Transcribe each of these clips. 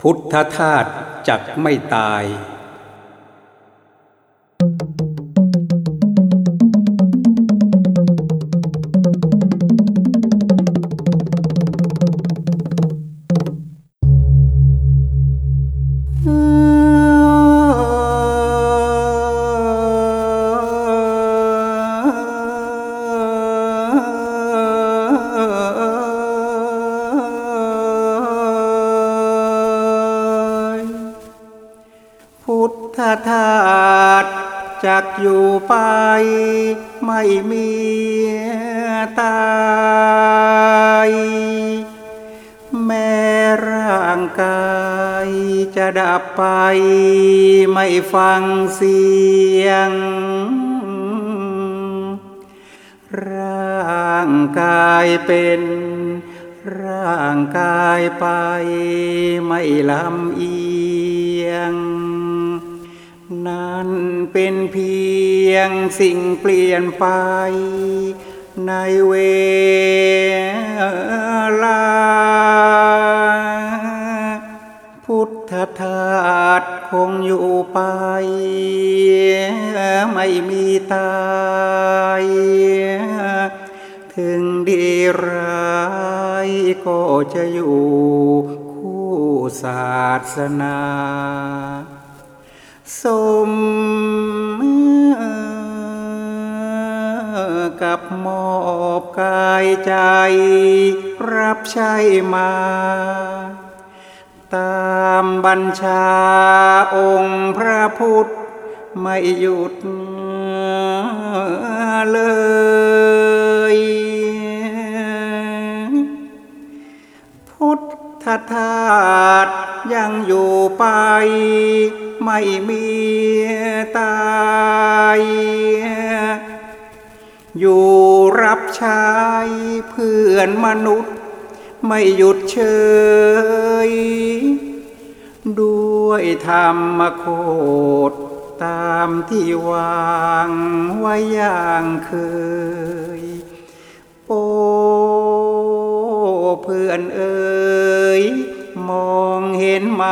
พุทธทาสจักไม่ตาย ลำเอียง นั่นเป็นเพียงสิ่งเปลี่ยนไป ในเวลา พุทธทาสคงอยู่ไป ไม่มีตายถึงดีร้ายก็จะอยู่ ศาสนาสมกับมอบกายใจ รับใช้มา ตามบัญชาองค์พระพุทธ ไม่หยุดเลย ทธทาสยังอยู่ไป ไม่มีตาย อยู่รับใช้เพื่อนมนุษย์ ไม่หยุดเฉยด้วยธรรมโคดตามที่วางไว้อย่างเคยโอ เพื่อนเอ๋ยมองเห็นไหม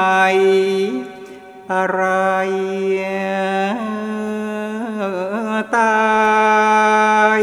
อะไรตาย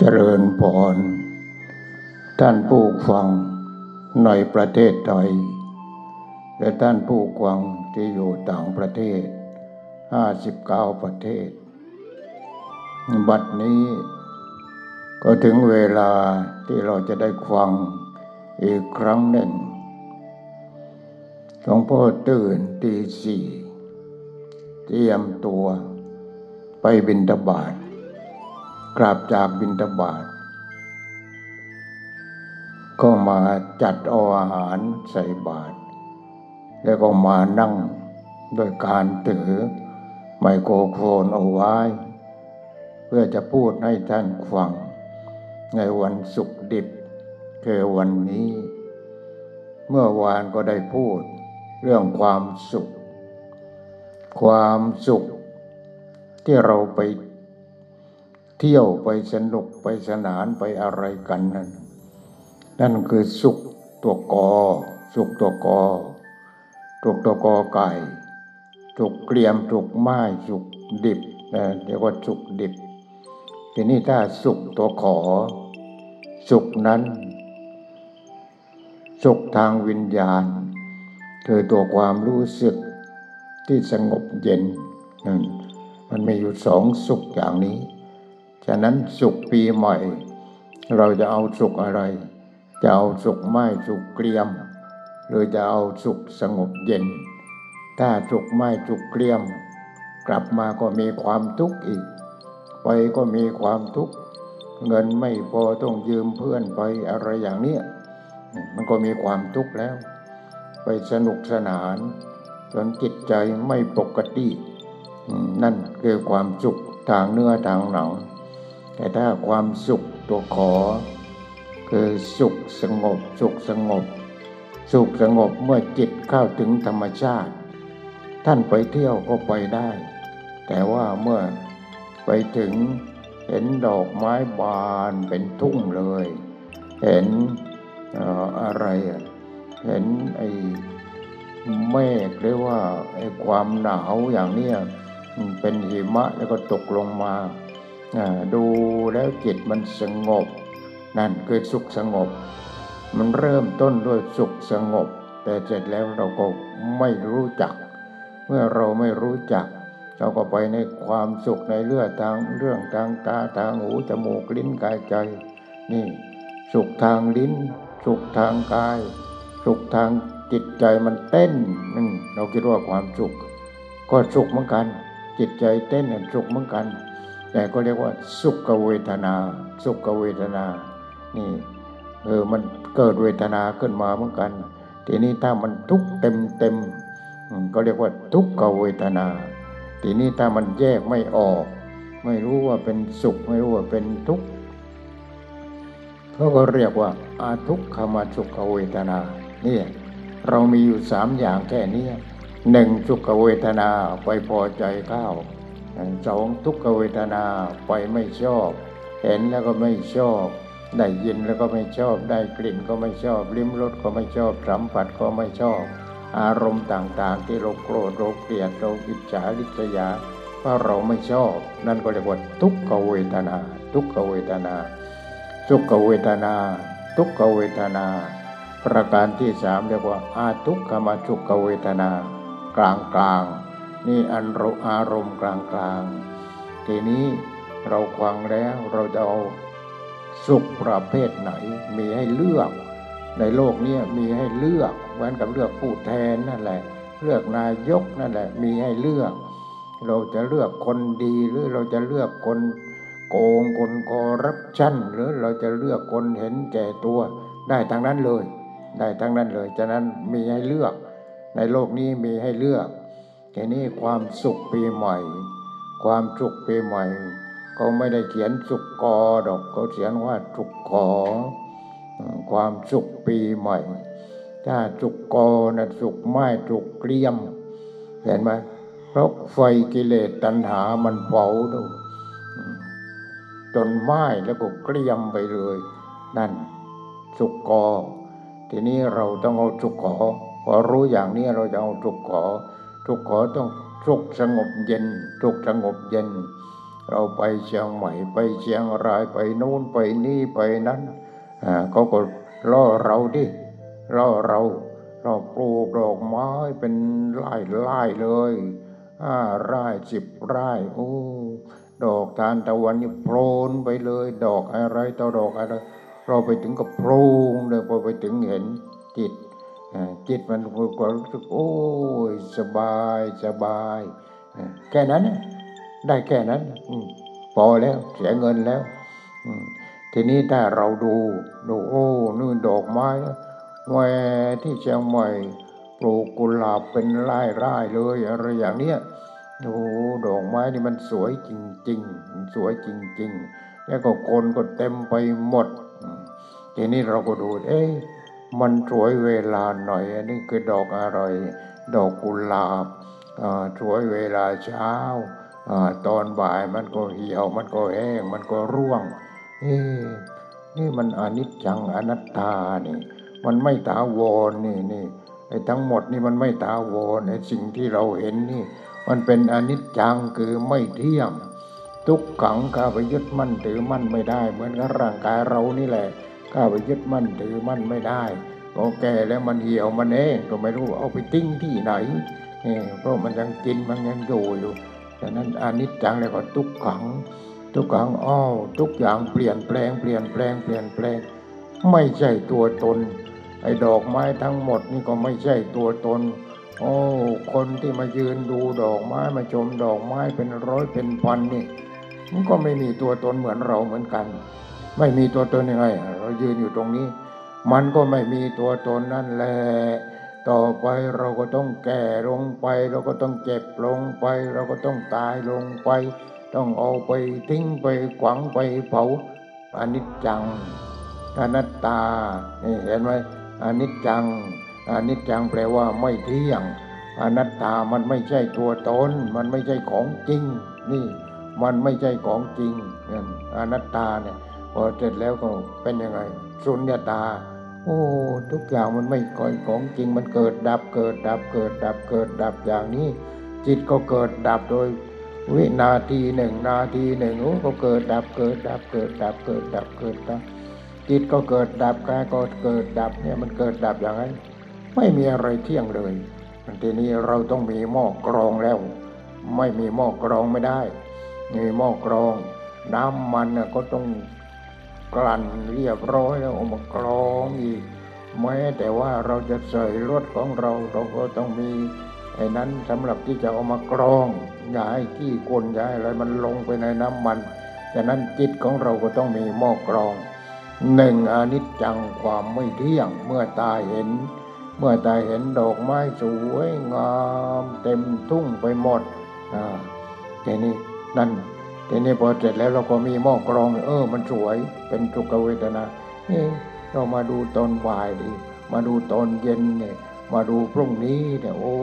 เจริญพร ท่านผู้ฟังในประเทศไทย และท่านผู้ฟังที่อยู่ต่างประเทศ 59 ประเทศ บัดนี้ก็ถึงเวลาที่เราจะได้ฟังอีกครั้งหนึ่งหลวงพ่อตื่นตีสี่เตรียมตัวไปบินตบาท กราบจากบินตบาทก็มาจัดเอาอาหารใส่บาตรแล้วก็มานั่งโดยการถือไมโครโฟนเอาไว้ เพื่อจะพูดให้ท่านฟัง ในวันศุกร์ดิบคือวันนี้ เมื่อวานก็ได้พูดเรื่องความสุข ความสุขที่เราไป เที่ยวไปสนุกไปสนานไปอะไรกันนั่นนั่นคือสุขตัวกอ สุขตัวกอสุขตัวกอไก่สุขเกลียมสุขไม้สุขดิบนะเรียกว่าสุขดิบ ทีนี้ถ้าสุขตัวขอ สุขนั้น สุขทางวิญญาณ คือตัวความรู้สึกที่สงบเย็นนั่นมันมีอยู่สองสุขอย่างนี้ ฉะนั้นสุขปีใหม่ เราจะเอาสุขอะไร จะเอาสุขไม้สุขเกลียม หรือจะเอาสุขสงบเย็น ถ้าสุขไม่สุขเกลียม กลับมาก็มีความทุกข์อีก ไปก็มีความทุกข์เงินไม่พอต้องยืมเพื่อนไปอะไรอย่างเนี้ยมันก็มีความทุกข์แล้ว ไปสนุกสนานจนจิตใจไม่ปกติ นั่นคือความสุขทางเนื้อทางหนัง แต่ถ้าความสุขตัวขอ คือสุขสงบ สุขสงบ สุขสงบเมื่อจิตเข้าถึงธรรมชาติ ท่านไปเที่ยวก็ไปได้ แต่ว่าเมื่อไปถึงเห็นดอกไม้บานเป็นทุ่งเลย เห็นอะไรเห็นไอ้เมฆหรือว่าไอ้ความหนาวอย่างเนี้ยเป็นหิมะแล้วก็ตกลงมา ดูแล้วจิตมันสงบ นั่นคือสุขสงบ มันเริ่มต้นด้วยสุขสงบ แต่เสร็จแล้วเราก็ไม่รู้จัก เมื่อเราไม่รู้จัก เราก็ไปในความสุขในเรื่องทางเรื่องทางตาทางหูจมูกลิ้นกายใจ นี่ สุขทางลิ้น สุขทางกาย สุขทางจิตใจมันเต้นนึงเราคิดว่าความสุข ก็สุขเหมือนกัน จิตใจเต้นสุขเหมือนกัน แต่ก็เรียกว่าสุขเวทนา สุขเวทนา นี่เออมันเกิดเวทนาขึ้นมาเหมือนกัน ทีนี้ถ้ามันทุกเต็มเต็มก็เรียกว่าทุกขเวทนา ทีนี้ถ้ามันแยกไม่ออก ไม่รู้ว่าเป็นสุขไม่รู้ว่าเป็นทุกข์เขาก็เรียกว่าอาทุกขมาสุขเวทนาเนี่ยเรามีอยู่สามอย่างแค่นี้หนึ่งสุขเวทนาไปพอใจข้าว สองทุกขเวทนาไปไม่ชอบ เห็นแล้วก็ไม่ชอบ ได้ยินแล้วก็ไม่ชอบ ได้กลิ่นก็ไม่ชอบ ลิ้มรสก็ไม่ชอบสัมผัสก็ไม่ชอบ อารมณ์ต่างๆ ที่เราโกรธเราเกลียดเราอิจฉาริษยาเพราะเราไม่ชอบ นั่นก็เรียกว่าทุกขเวทนา ทุกขเวทนา สุขเวทนา ทุกขเวทนา ประการที่สามเรียกว่าอาทุกขมาสุขเวทนา กลางกลางๆ นี่อันรอารมณ์กลางๆ ทีนี้เราฟังแล้วเราจะเอาสุขประเภทไหน มีให้เลือก ในโลกนี้มีให้เลือกเหมือนกับเลือกผู้แทนนั่นแหละ เลือกนายกนั่นแหละ มีให้เลือก เราจะเลือกคนดีหรือเราจะเลือกคนโกงคนคอร์รัปชันหรือเราจะเลือกคนเห็นแก่ตัว ได้ทั้งนั้นเลย ได้ทั้งนั้นเลยฉะนั้นมีให้เลือก ในโลกนี้มีให้เลือก ทีนี้ความสุขปีใหม่ ความสุขปีใหม่เขาไม่ได้เขียนสุขกอดอกเขาเขียนว่าสุขขอ ความสุขปีใหม่ ถ้าสุขกอนะสุขไม้สุขเกลียม เห็นไหมเพราะไฟกิเลสตัณหามันเผาดูจนไม้แล้วก็เกลียมไปเลย นั่นสุขกอ ทีนี้เราต้องเอาสุขขอพอรู้อย่างนี้เราจะเอาสุขขอ สุขขอต้องสุขสงบเย็นสุขสงบเย็น เราไปเชียงใหม่ไปเชียงรายไปนู่นไปนี่ไปนั้นอ่าเขาก็ล่อเราดิล่อเราเราปลูกดอกไม้เป็นไร่ไร่เลยห้าไร่สิบไร่โอ้ดอกทานตะวันนี่โพลนไปเลย ดอกอะไรต่อดอกอะไร เราไปถึงกับโพรงเลยพอไปถึงเห็นจิต จิตมันก็รู้สึกโอ้ยสบายสบายแค่นั้นได้แค่นั้นอพอแล้วเสียเงินแล้วทีนี้ถ้าเราดูดูโอ้นู่นดอกไม้แหวที่เชียงใหม่ปลูกกุหลาบเป็นไร่ไร่เลยอะไรอย่างเนี้ยโอ้ดอกไม้นี่มันสวยจริงๆสวยจริง ๆ แล้วก็คนก็เต็มไปหมด ทีนี้เราก็ดูเอ๊ะ มันสวยเวลาหน่อย อันนี้คือดอกอะไร ดอกกุหลาบสวยเวลาเช้าอตอนบ่ายมันก็เหี่ยว มันก็แห้ง มันก็ร่วง เอ๊ะนี่มันอนิจจังอนัตตานี่ มันไม่ถาวรนี่นี่ไอ้ทั้งหมดนี่มันไม่ถาวรไอ้สิ่งที่เราเห็นนี่ มันเป็นอนิจจังคือไม่เที่ยงทุกขังข้าไปยึดมั่นถือมั่นไม่ได้ เหมือนกับร่างกายเรานี่แหละ ข้าไปยึดมั่นถือมั่นไม่ได้พอแก่แล้วมันเหี่ยวมันแห้งก็ไม่รู้เอาไปทิ้งที่ไหนเพราะมันยังกินมันยังอยู่อยู่ฉะนั้นอนิจจังแล้วก็ทุกขัง ทุกครั้งอ้าวทุกอย่างเปลี่ยนแปลงเปลี่ยนแปลงเปลี่ยนแปลง ไม่ใช่ตัวตน ไอ้ดอกไม้ทั้งหมดนี่ก็ไม่ใช่ตัวตนโอ้คนที่มายืนดูดอกไม้มาชมดอกไม้เป็นร้อยเป็นพันนี่มันก็ไม่มีตัวตนเหมือนเราเหมือนกัน ไม่มีตัวตนยังไง เรายืนอยู่ตรงนี้ มันก็ไม่มีตัวตนนั่นแหละต่อไปเราก็ต้องแก่ลงไป เราก็ต้องเจ็บลงไป เราก็ต้องตายลงไป ต้องเอาไปทิ้งไปขวางไปเผาอนิจจังอนัตตานี่เห็นไหมอนิจจังอนิจจังแปลว่าไม่เที่ยงอนัตตามันไม่ใช่ตัวตน มันไม่ใช่ของจริง นี่ มันไม่ใช่ของจริงอนัตตาเนี่ย พอเสร็จแล้วก็เป็นยังไงสุญญตา โอ้ทุกอย่างมันไม่ค่อยของจริงมันเกิดดับเกิดดับเกิดดับเกิดดับอย่างนี้ จิตก็เกิดดับโดย วินาทีหนึ่งนาทีหนึ่งโอ้ก็เกิดดับเกิดดับเกิดดับเกิดดับเกิดดับจิตก็เกิดดับกายก็เกิดดับเนี่ยมันเกิดดับอย่างนั้นไม่มีอะไรเที่ยงเลยทีนี้เราต้องมีหม้อกรองแล้ว ไม่มีหม้อกรองไม่ได้ มีหม้อกรองน้ำมันน่ะก็ต้อง กลั่นเรียบร้อยแล้วเอามากรองอีกแม้แต่ว่าเราจะใส่รถของเราเราก็ต้องมีไอ้นั้นสำหรับที่จะเอามากรองอย่าให้ขี้กลอย่าให้อะไรมันลงไปในน้ำมันฉะนั้นจิตของเราก็ต้องมีหม้อกรองหนึ่งอนิจจังความไม่เที่ยง เมื่อตาเห็น เมื่อตาเห็นดอกไม้สวยงาม เต็มทุ่งไปหมดอ่าทีนี้นั่น ทีนี้พอเสร็จแล้วเราก็มีหม้อกรองเออ มันสวยเป็นทุกเวทนาเอ๊ะเรามาดูตอนบ่ายดิมาดูตอนเย็นเนี่ยมาดูพรุ่งนี้เนี่ยโอ้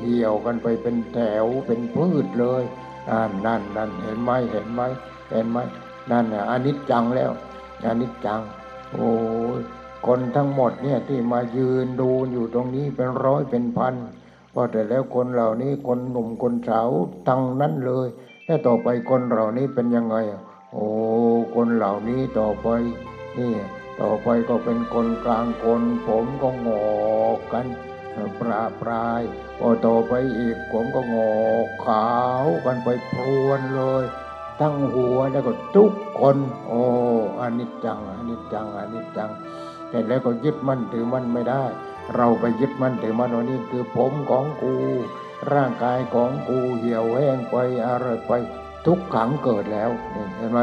เหี่ยวกันไปเป็นแถวเป็นพืชเลยนั่นนั่นนั่นเห็นไหมเห็นไหมเห็นไหมนั่นเนี่ยอนิจจังแล้วอนิจจัง โอ้ยคนทั้งหมดเนี่ยที่มายืนดูอยู่ตรงนี้เป็นร้อยเป็นพันพอแต่แล้วคนเหล่านี้คนหนุ่มคนสาวทั้งนั้นเลย แล้วต่อไปคนเหล่านี้เป็นยังไงอะโอ้คนเหล่านี้ต่อไปนี่ต่อไปก็เป็นคนกลางคนผมก็งอกกันปราปรายพอต่อไปอีกผมก็งอกขาวกันไปพรวนเลย ทั้งหัวแล้วก็ทุกคน โอ้อนิจจังอนิจจังอนิจจัง แต่แล้วก็ยึดมั่นถือมั่นไม่ได้ เราไปยึดมั่นถือมั่นว่านี่คือผมของกู ร่างกายของกูเหี่ยวแห้งไปอะไรไป ทุกขังเกิดแล้วนี่เห็นไหม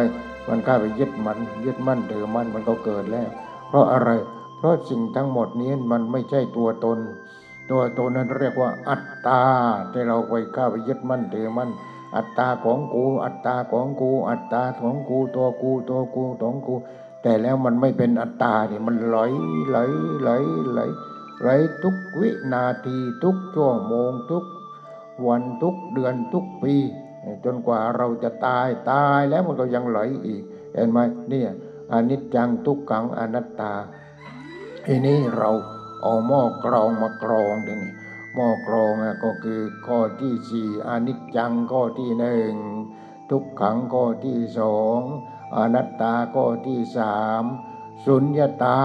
มันกล้าไปยึดมันยึดมั่นถือมันมันก็เกิดแล้ว เพราะอะไร เพราะสิ่งทั้งหมดนี้มันไม่ใช่ตัวตน ตัวตนนั้นเรียกว่าอัตตาที่เราไปกล้าไปยึดมั่นถือมันอัตตาของกู อัตตาของกู อัตตาของกูตัวกูตัวกูของกู แต่แล้วมันไม่เป็นอัตตาเนี่ยมันไหลไหลไหลไหลไหลทุกวินาทีทุกชั่วโมงทุก วันทุกเดือนทุกปี จนกว่าเราจะตายตายแล้วมันก็ยังไหลอีก เห็นไหมเนี่ยอนิจจังทุกขังอนัตตาทีนี้เราเอาหม้อกรองมากรองทีนี้หม้อกรองอะก็คือข้อที่สี่อนิจจังข้อที่หนึ่งทุกขังข้อที่สองอนัตตาข้อที่สามสุญญาตา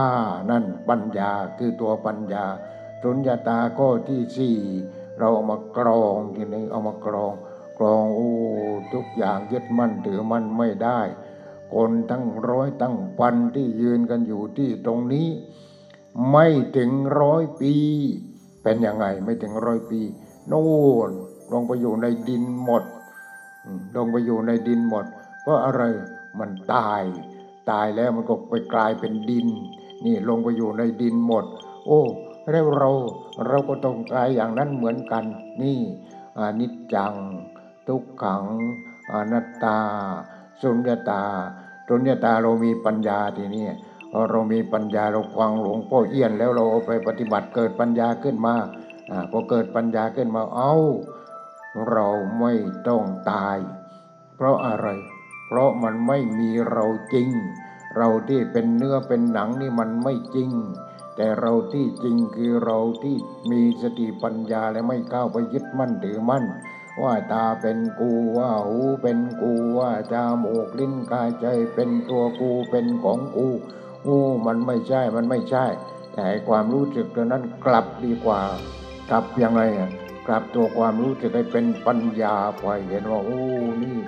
นั่นปัญญาคือตัวปัญญา สุญญาตาข้อที่สี่ เราเอามากรองทีนี้เอามากรองกรองโอ้ทุกอย่างยึดมั่นถือมั่นไม่ได้ คนตั้งร้อยตั้งพันที่ยืนกันอยู่ที่ตรงนี้ ไม่ถึงร้อยปี เป็นยังไงไม่ถึงร้อยปีโน่นลงไปอยู่ในดินหมดลงไปอยู่ในดินหมดเพราะอะไรมันตาย ตายแล้วมันก็ไปกลายเป็นดิน นี่ลงไปอยู่ในดินหมด โอ้ แล้วเราเราก็ต้องตายอย่างนั้นเหมือนกัน นี่อนิจจัง ทุกขังอนัตตา สุญญตา สุญญตาเรามีปัญญาทีนี้เรามีปัญญาเราฟังหลวงพ่อเอี้ยน แล้วเราเอาไปปฏิบัติเกิดปัญญาขึ้นมาอพอเกิดปัญญาขึ้นมาเอาเราไม่ต้องตาย เพราะอะไร เพราะมันไม่มีเราจริง เราที่เป็นเนื้อเป็นหนังนี่มันไม่จริง แต่เราที่จริงคือเราที่มีสติปัญญาและไม่ก้าวไปยึดมั่นถือมั่น ว่าตาเป็นกูว่าหูเป็นกูว่าจมูกลิ้นกายใจเป็นตัวกูเป็นของกูกูมันไม่ใช่มันไม่ใช่ แต่ให้ความรู้สึกตัวนั้นกลับดีกว่า กลับยังไงอะกลับตัวความรู้สึกให้เป็นปัญญาไปเห็นว่าโอ้นี่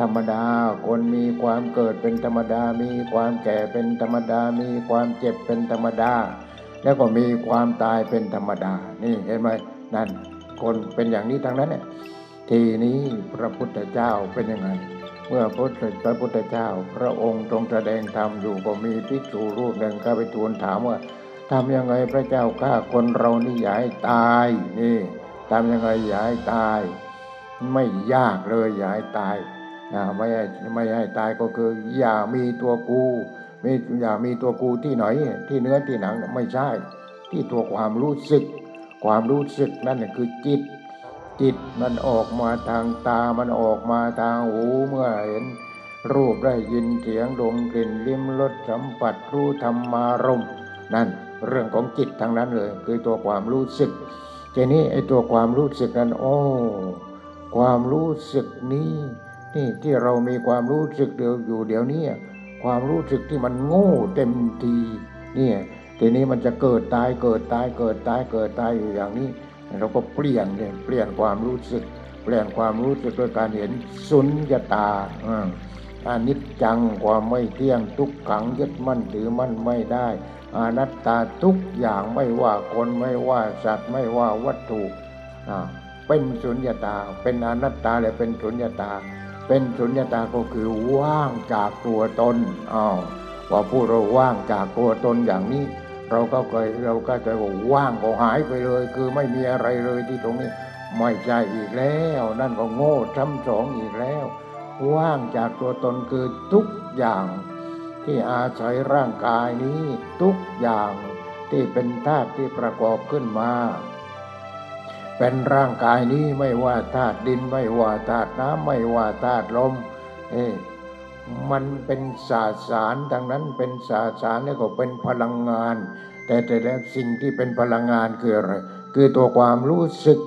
ธรรมดา คนมีความเกิดเป็นธรรมดา มีความแก่เป็นธรรมดา มีความเจ็บเป็นธรรมดา แล้วก็มีความตายเป็นธรรมดา นี่เห็นไหมนั่น คนเป็นอย่างนี้ทั้งนั้นเนี่ยทีนี้พระพุทธเจ้าเป็นยังไง เมื่อพระพุทธเจ้า พระองค์ทรงแสดงธรรมอยู่ก็มีภิกษุรูปหนึ่งก็ไปทูลถามว่าทำยังไงพระเจ้าข้าคนเรานี่อย่าให้ตายนี่ทำยังไงอย่าให้ตาย ไม่ยากเลยอย่าให้ตายไม่ให้ไม่ให้ตายก็คืออย่ามีตัวกู มีอย่ามีตัวกูที่ไหน ที่เนื้อที่หนังไม่ใช่ ที่ตัวความรู้สึก ความรู้สึกนั่นคือจิต จิตมันออกมาทางตามันออกมาทางหูเมื่อเห็น รูปได้ยินเสียงดมกลิ่นลิ้มรสสัมผัสรู้ธรรมารมนั่นเรื่องของจิตทางนั้นเลย คือตัวความรู้สึกทีนี้ไอ้ตัวความรู้สึกนั้นโอ้ความรู้สึกนี้นี่ที่เรามีความรู้สึกเดียวอยู่เดี๋ยวนี้ ความรู้สึกที่มันโง่เต็มทีเนี่ยทีนี้มันจะเกิดตายเกิดตายเกิดตายเกิดตายอยู่อย่างนี้ เราก็เปลี่ยนเลยเปลี่ยนความรู้สึก เปลี่ยนความรู้สึกด้วยการเห็นสุญญตาอานิจจังความไม่เที่ยงทุกขังยึดมั่นถือมั่นไม่ได้ อานัตตาทุกอย่างไม่ว่าคนไม่ว่าสัตว์ไม่ว่าวัตถุเป็นสุญญตา เป็นอนัตตาและเป็นสุญญตา เป็นสุญญตาก็คือว่างจากตัวตนอ้าวว่าผู้เราว่างจากตัวตนอย่างนี้ เราก็เคยเราก็จะว่าว่างก็หายไปเลย คือไม่มีอะไรเลยที่ตรงนี้ไม่ใช่อีกแล้ว นั่นก็โง่ช้ำสองอีกแล้ว ว่างจากตัวตนคือทุกอย่างที่อาศัยร่างกายนี้ทุกอย่างที่เป็นธาตุที่ประกอบขึ้นมา เป็นร่างกายนี้ไม่ว่าธาตุดินไม่ว่าธาตุน้ำไม่ว่าธาตุลมเอ๊มันเป็นสาสารดังนั้นเป็นสาสารแล้วก็เป็นพลังงาน แต่แต่แล้วสิ่งที่เป็นพลังงานคืออะไรคือตัวความรู้สึก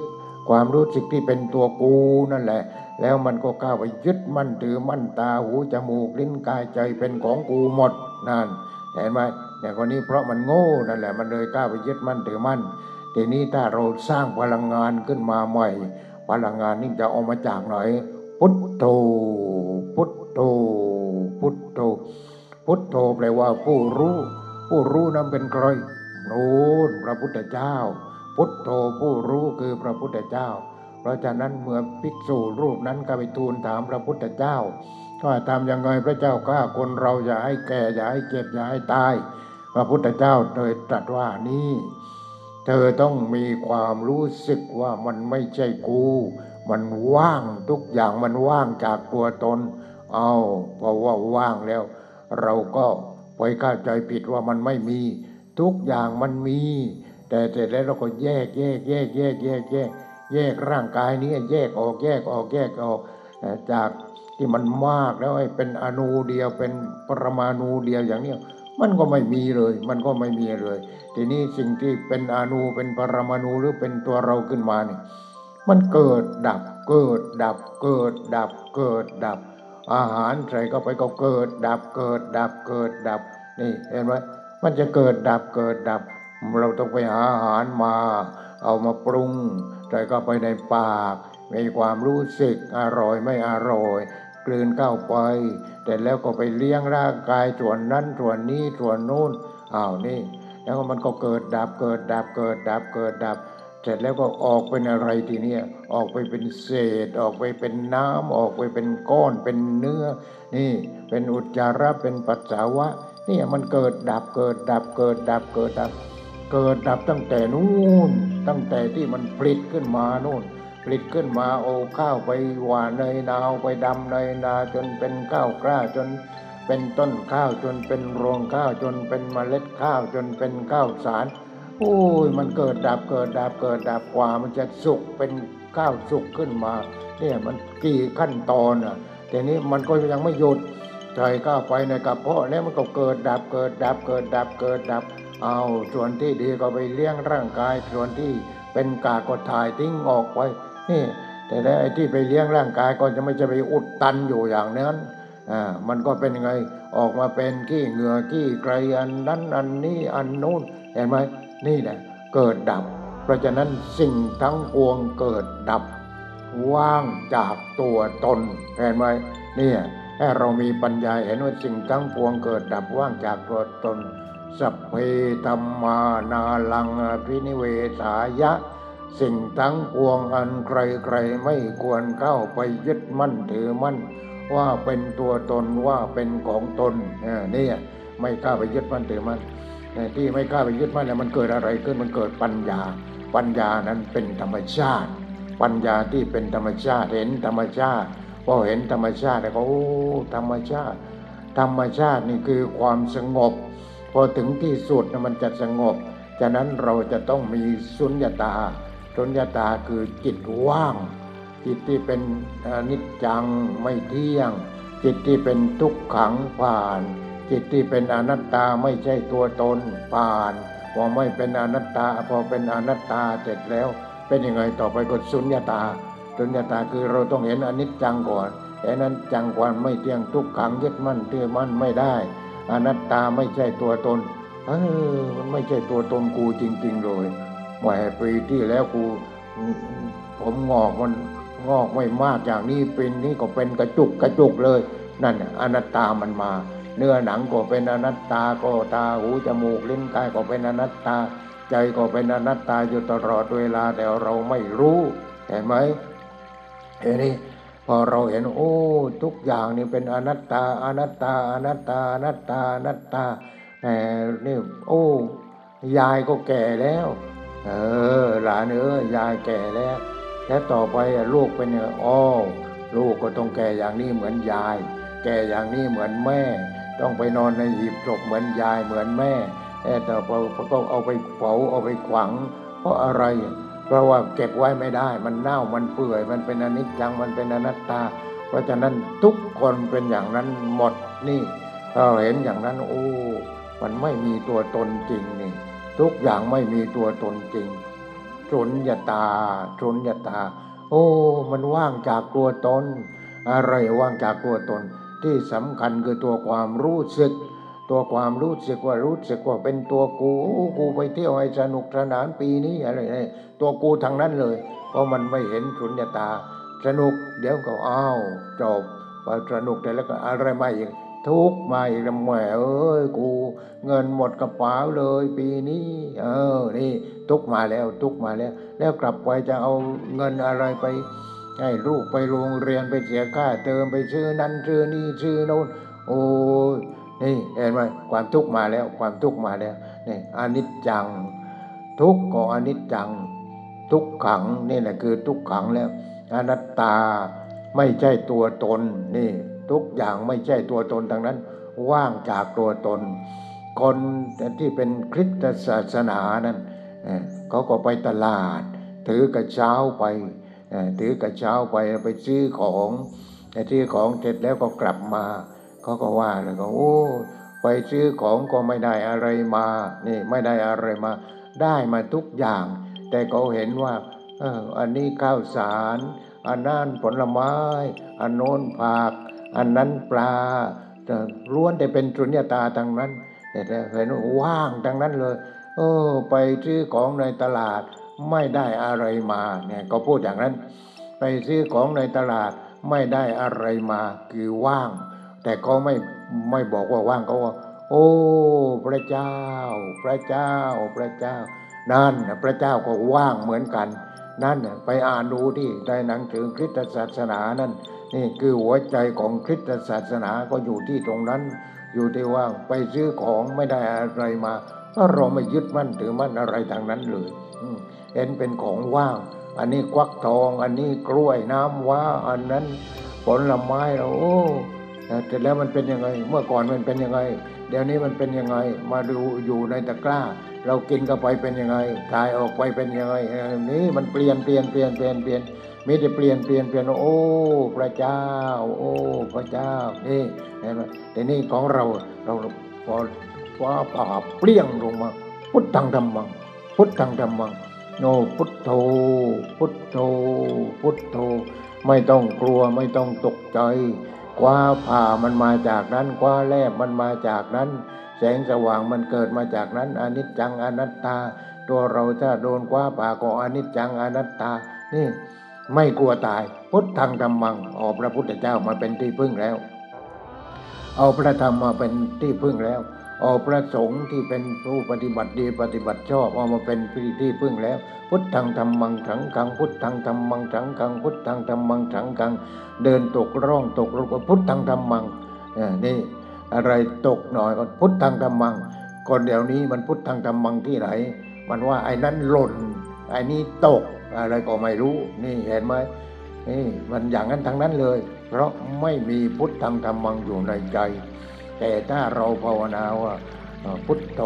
ความรู้สึกที่เป็นตัวกูนั่นแหละ แล้วมันก็ก้าไปยึดมั่นถือมั่นตาหูจมูกลิ้นกายใจเป็นของกูหมดนั่นเห็นไหมแต่คนนี้เพราะมันโง่นั่นแหละ มันเลยกล้าไปยึดมั่นถือมั่น ทีนี้ถ้าเราสร้างพลังงานขึ้นมาใหม่ พลังงานนี้จะออกมาจากไหน พุทโธพุทโธพุทโธพุทโธแปลว่าผู้รู้ ผู้รู้นั้นเป็นใครนู้นพระพุทธเจ้า พุทโธผู้รู้คือพระพุทธเจ้า เพราะฉะนั้นเมื่อภิกษุรูปนั้นก็ไปทูลถามพระพุทธเจ้าก็ทำยังไงพระเจ้าข้าคนเราอย่าให้แก่อย่าให้เจ็บอย่าให้ตาย พระพุทธเจ้าเลยตรัสว่านี่ เธอต้องมีความรู้สึกว่ามันไม่ใช่กู มันว่างทุกอย่างมันว่างจากตัวตน เอาเพราะว่าว่างแล้ว เราก็ไปเข้าใจผิดว่ามันไม่มี ทุกอย่างมันมี แต่เสร็จแล้วเราก็แยกแยกแยกแยกแยกแยกแยกร่างกายนี้แยกออกแยกออกแยกออกจากที่มันมากแล้วไอ้เป็นอนูเดียวเป็นปรมาณูเดียวอย่างนี้ มันก็ไม่มีเลย มันก็ไม่มีเลย ทีนี้สิ่งที่เป็นอนูเป็นปรมาณูหรือเป็นตัวเราขึ้นมาเนี่ยมันเกิดดับ เกิดดับ เกิดดับ เกิดดับ อาหารใส่เข้าไปก็เกิดดับ เกิดดับ เกิดดับ นี่เห็นไหมมันจะเกิดดับ เกิดดับ เราต้องไปหาอาหารมา เอามาปรุง ใส่เข้าไปในปาก มีความรู้สึกอร่อยไม่อร่อย กลืนเข้าไป แต่แล้วก็ไปเลี้ยงร่างกายส่วนนั้นส่วนนี้ส่วนนู้นอ้าวนี่ แล้วมันก็เกิดดับเกิดดับเกิดดับเกิดดับ เสร็จแล้วก็ออกเป็นอะไรทีนี้ออกไปเป็นเศษ ออกไปเป็นน้ำออกไปเป็นก้อนเป็นเนื้อ นี่ เป็นอุจจาระเป็นปัสสาวะนี่มันเกิดดับเกิดดับเกิดดับเกิดดับ เกิดดับตั้งแต่นู้นตั้งแต่ที่มันผลิตขึ้นมานู่น ผลิตขึ้นมาโอ้ข้าวไปหวานในนาวไปดำในนาจนเป็นข้าวกล้าจนเป็นต้นข้าวจนเป็นรวงข้าวจนเป็นเมล็ดข้าวจนเป็นข้าวสารโอ้ยมันเกิดดับเกิดดับเกิดดับกว่ามันจะสุกเป็นข้าวสุกขึ้นมา เนี่ยมันกี่ขั้นตอนอะแต่นี้มันก็ยังไม่หยุดใจก้าวไปในกระเพาะแล้วมันก็เกิดดับเกิดดับเกิดดับเกิดดับ เอาส่วนที่ดีก็ไปเลี้ยงร่างกายส่วนที่เป็นกากก็ถ่ายทิ้งออกไป นี่แต่แล้วไอ้ที่ไปเลี้ยงร่างกายก็จะไม่จะไปอุดตันอยู่อย่างนั้นอ่ามันก็เป็นยังไงออกมาเป็นขี้เหงื่อขี้ไกรอันนั้นอันนี้อันนู้นเห็นไหมนี่แหละเกิดดับ เพราะฉะนั้นสิ่งทั้งปวงเกิดดับ ว่างจากตัวตนเห็นไหมเนี่ยถ้าเรามีปัญญาเห็นว่าสิ่งทั้งปวงเกิดดับว่างจากตัวตน สัพเพธรรมานาลังอภินิเวสายะ สิ่งทั้งปวงอันใครๆไม่ควรเข้าไปยึดมั่นถือมั่น ว่าเป็นตัวตนว่าเป็นของตนเนี่ยไม่กล้าไปยึดมั่นถือมั่นที่ไม่กล้าไปยึดมั่นแล้วมันเกิดอะไรขึ้นมันเกิดปัญญา ปัญญานั้นเป็นธรรมชาติ ปัญญาที่เป็นธรรมชาติเห็นธรรมชาติพอเห็นธรรมชาติแล้วก็โอ้ธรรมชาติ ธรรมชาตินี่คือความสงบ พอถึงที่สุดมันจะสงบฉะนั้นเราจะต้องมีสุญญตา สุญญตาคือจิตว่าง จิตที่เป็นอนิจจังไม่เที่ยง จิตที่เป็นทุกขังผ่าน จิตที่เป็นอนัตตาไม่ใช่ตัวตนผ่านพอไม่เป็นอนัตตาพอเป็นอนัตตาเสร็จแล้ว เป็นยังไงต่อไปก็สุญญตาสุญญตาคือเราต้องเห็นอนิจจังก่อนเห็นอนิจจังก่อนไม่เที่ยงทุกขังยึดมั่นถือมั่นไม่ได้ อนัตตาไม่ใช่ตัวตนเออมันไม่ใช่ตัวตนกูจริง ๆ เลย แหมปีที่แล้วกูผมงอกมันงอกไม่มากอย่างนี้เป็นนี้ก็เป็นกระจุกกระจุกเลย นั่นอนัตตามันมา เนื้อหนังก็เป็นอนัตตาก็ตาหูจมูกลิ้นกายก็เป็นอนัตตา ใจก็เป็นอนัตตาอยู่ตลอดเวลาแต่เราไม่รู้เห็นไหมเห็นนี่พอเราเห็นโอ้ทุกอย่างนี่เป็นอนัตตาอนัตตาอนัตตาอนัตตาอนัตตาแต่นี่โอ้ยายก็แก่แล้ว เออ หลานเออยายแก่แล้ว แล้วต่อไปลูกเป็นอ๋อลูกก็ต้องแก่อย่างนี้เหมือนยาย แก่อย่างนี้เหมือนแม่ ต้องไปนอนในหีบศพเหมือนยายเหมือนแม่แต่ต่อไปก็เอาไปเผาเอาไปขวัง เพราะอะไร เพราะว่าเก็บไว้ไม่ได้ มันเน่ามันเปื่อย มันเป็นอนิจจังมันเป็นอนัตตา เพราะฉะนั้นทุกคนเป็นอย่างนั้นหมดนี่เราเห็นอย่างนั้นโอ้มันไม่มีตัวตนจริงนี่ ทุกอย่างไม่มีตัวตนจริงสุญญตาสุญญตา โอ้ มันว่างจากตัวตน อะไรว่างจากตัวตน ที่สำคัญคือตัวความรู้สึก ตัวความรู้สึกว่ารู้สึกว่าเป็นตัวกูกูไปเที่ยวให้สนุกสนานปีนี้อะไรเนี่ยตัวกูทางนั้นเลย เพราะมันไม่เห็นสุญญตา สนุกเดี๋ยวก็อ้าวจบพอสนุกแต่แล้วก็อะไรมาอีก ทุกมาอีกแล้วแหมเอ้ยกู เงินหมดกระเป๋าเลยปีนี้ เออนี่ทุกมาแล้วทุกมาแล้ว แล้วกลับไปจะเอาเงินอะไรไปให้ลูกไปโรงเรียนไปเสียค่าเติมไปซื้อนั้นซื้อนี่ซื้อโน่นโอ้ยนี่เห็นไหมความทุกข์มาแล้วความทุกข์มาแล้วนี่อนิจจัง ทุกข์ก็อนิจจัง ทุกขังนี่แหละคือทุกขังแล้วอนัตตาไม่ใช่ตัวตนนี่ ทุกอย่างไม่ใช่ตัวตนทั้งนั้น ว่างจากตัวตน คนที่เป็นคริสตศาสนานั้นเขาก็ไปตลาด ถือกระเช้าไปถือกระเช้าไปไปซื้อของซื้อของเสร็จแล้วก็กลับมาเขาก็ว่าเลยก็โอ้ไปซื้อของก็ไม่ได้อะไรมานี่ไม่ได้อะไรมา ได้มาทุกอย่าง แต่เขาเห็นว่าเอออันนี้ข้าวสาร อันนั้นผลไม้ อันโน้นผัก อันนั้นปลาล้วนแต่เป็นสุญญตาทางนั้นแต่แต่เห็นว่างทางนั้นเลย เออ ไปซื้อของในตลาดไม่ได้อะไรมาเนี่ยก็พูดอย่างนั้น ไปซื้อของในตลาดไม่ได้อะไรมาคือว่าง แต่ก็ไม่ไม่บอกว่าว่างเขาว่า โอ้ พระเจ้า พระเจ้า พระเจ้านั่นพระเจ้าก็ว่างเหมือนกัน นั่นน่ะไปอ่านดูที่ในหนังสือคริสตศาสนานั่นนี่คือหัวใจของคริสตศาสนาก็อยู่ที่ตรงนั้น อยู่ที่ว่าไปซื้อของไม่ได้อะไรมาเพราะเราไม่ยึดมั่นถือมั่นอะไรทางนั้นเลยเห็นเป็นของว่าง อันนี้ควักทอง อันนี้กล้วยน้ำว้า อันนั้นผลไม้เราโอ้แต่แล้วมันเป็นยังไง เมื่อก่อนมันเป็นยังไง เดี๋ยวนี้มันเป็นยังไง มาดูอยู่ในตะกร้า เรากินเข้าไปเป็นยังไงถ่ายออกไปเป็นยังไงนี่มันเปลี่ยนเปลี่ยนเปลี่ยนเปลี่ยนเปลี่ยนมีแต่เปลี่ยนเปลี่ยนเปลี่ยนโอ้พระเจ้า โอ้พระเจ้านี่เห็นไหมแต่นี่ของเราเราพอฟ้าผ่าเปรี้ยงลงมาพุทธังธรรมัง พุทธังธรรมังโนพุทโธพุทโธพุทโธไม่ต้องกลัวไม่ต้องตกใจกว่าผ่ามันมาจากนั้นกว่าแลบมันมาจากนั้น แสงสว่างมันเกิดมาจากนั้นอนิจจังอนัตตา ตัวเราถ้าโดนกว่าผ่าก็อนิจจังอนัตตา นี่ไม่กลัวตาย พุทธังธรรมังเอาพระพุทธเจ้ามาเป็นที่พึ่งแล้ว เอาพระธรรมมาเป็นที่พึ่งแล้ว เอาพระสงฆ์ที่เป็นผู้ปฏิบัติดีปฏิบัติชอบเอามาเป็นที่ที่พึ่งแล้ว พุทธังธรรมังถังกัง พุทธังธรรมังถังกัง พุทธังธรรมังถังกัง เดินตกร่องตกรูปพุทธังธรรมังเนี่ยนี่ อะไรตกหน่อยก็พุทธังธรรมังก่อนเดี๋ยวนี้มันพุทธังธรรมังที่ไหน มันว่าไอ้นั้นหล่นไอ้นี้ตกอะไรก็ไม่รู้ นี่เห็นไหมนี่มันอย่างนั้นทั้งนั้นเลย เพราะไม่มีพุทธังธรรมังอยู่ในใจ แต่ถ้าเราภาวนาว่าพุทโธ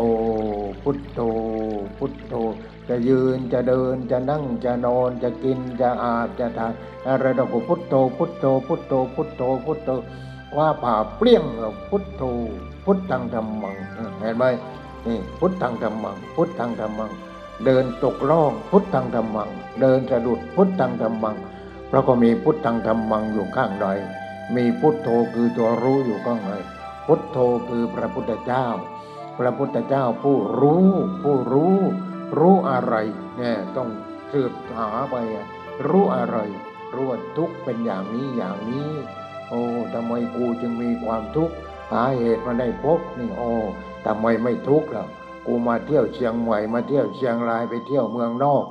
พุทโธ พุทโธ จะยืน จะเดิน จะนั่ง จะนอน จะกิน จะอาบ จะทานอะไรเราก็พุทโธ พุทโธ พุทโธ พุทโธ พุทโธ ว่าผ่าเปรี้ยงพุทโธพุทธังธรรมังเห็นไหมนี่พุทธังธรรมัง พุทธังธรรมัง เดินตกล่องพุทธังธรรมัง เดินสะดุดพุทธังธรรมังเพราะก็มีพุทธังธรรมังอยู่ข้างในมีพุทโธคือตัวรู้อยู่ข้างในพุทโธคือพระพุทธเจ้า พระพุทธเจ้าผู้รู้ ผู้รู้ รู้อะไรเนี่ยต้องสืบหาไปรู้อะไรรู้ว่าทุกเป็นอย่างนี้อย่างนี้ โอ้ทำไมกูจึงมีความทุกข์หาเหตุมาได้พบนี่โอ้ทำไมไม่ทุกข์ล่ะกูมาเที่ยวเชียงใหม่มาเที่ยวเชียงรายไปเที่ยวเมืองนอก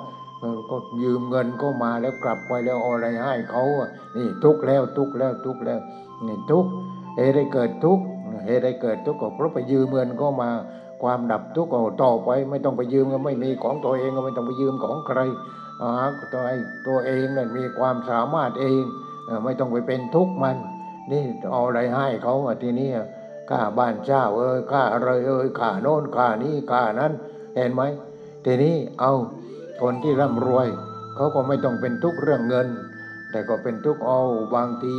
ก็ยืมเงินก็มาแล้วกลับไปแล้วอะไรให้เขาอะนี่ทุกข์แล้วทุกข์แล้วทุกข์แล้วนี่ทุกข์เหตุได้เกิดทุกข์เหตุได้เกิดทุกข์ก็เพราะไปยืมเงินก็มาความดับทุกข์ก็ต่อไปไม่ต้องไปยืมก็ไม่มีของตัวเองก็ไม่ต้องไปยืมของใครหาตัวไอตัวเองนั่นมีความสามารถเอง ไม่ต้องไปเป็นทุกข์มัน นี่เอาอะไรให้เขาทีนี้ค่าบ้านเช่าเอ้ยค่าอะไรเอ้ยค่าโน่นค่านี้ค่านั้น เห็นไหมทีนี้เอาคนที่ร่ำรวยเขาก็ไม่ต้องเป็นทุกข์เรื่องเงิน แต่ก็เป็นทุกข์เอาบางที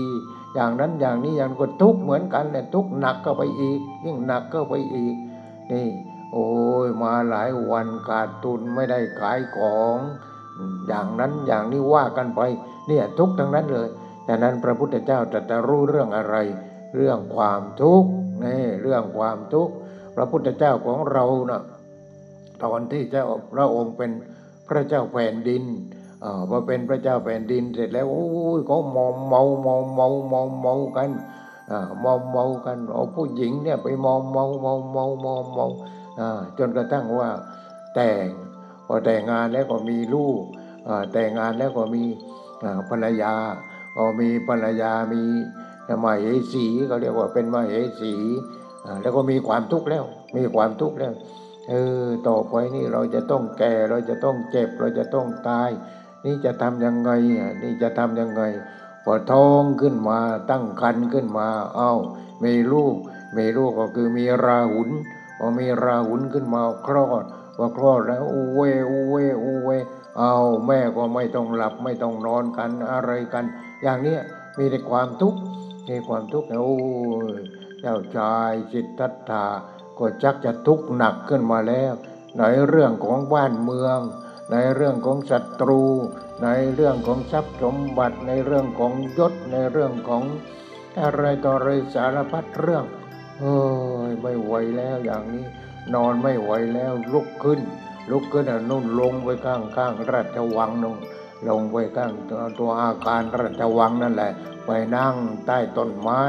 อย่างนั้นอย่างนี้อย่างก็ทุกข์เหมือนกันเนี่ทุกข์หนักก็ไปอีก ยิ่งหนักก็ไปอีก นี่ โอ้ยมาหลายวันขาดทุนไม่ได้ขายของอืมอย่างนั้นอย่างนี้ว่ากันไป เนี่ยทุกข์ทั้งนั้นเลย ดังนั้นพระพุทธเจ้าตรัจะรู้เรื่องอะไร เรื่องความทุกข์นี่เรื่องความทุกข์พระพุทธเจ้าของเรานะ่ะตอนที่เจ้าพระองค์เป็นพระเจ้าแผ่นดินเออพอเป็นพระเจ้าแผ่นดินเสร็จแล้วโอ้ยเขามอมเมามอมเมามอมเมากันอ่ามอมเมากันเอาผู้หญิงเนี่ยไปมอมเมาเมาเมามอมเมาอ่าจนกระทั่งว่าแต่งพอแต่งงานแล้วก็มีลูกอ่าแต่งงานแล้วก็มีภรรยา พอมีภรรยามีมาเหสีก็เรียกว่าเป็นมาเหสีแล้วก็มีความทุกข์แล้ว มีความทุกข์แล้วเออต่อไปนี่เราจะต้องแก่เราจะต้องเจ็บ เราจะต้องตาย นี่จะทำยังไงนี่จะทำยังไงพอท้องขึ้นมาตั้งครรภ์ขึ้นมาเอ้ามีลูกมีลูกก็คือมีราหุลพอมีราหุลขึ้นมาคลอดพอคลอดแล้วอูเวอูเวอูเว เอาแม่ก็ไม่ต้องหลับไม่ต้องนอนกันอะไรกัน อย่างเนี้ยมีแต่ความทุกข์มีความทุกข์โอ้ยเจ้าชายสิทธัตถะก็ชักจะทุกข์หนักขึ้นมาแล้วในเรื่องของบ้านเมือง ในเรื่องของศัตรู ในเรื่องของทรัพย์สมบัติในเรื่องของยศในเรื่องของอะไรต่ออะไรสารพัดเรื่องเอ้ยไม่ไหวแล้วอย่างนี้ นอนไม่ไหวแล้วลุกขึ้น ลุกขึ้นนุ่นลงไปข้างข้างราชวังนุ่นลงไปข้างตัวตัวอาคารราชวังนั่นแหละ ไปนั่งใต้ต้นไม้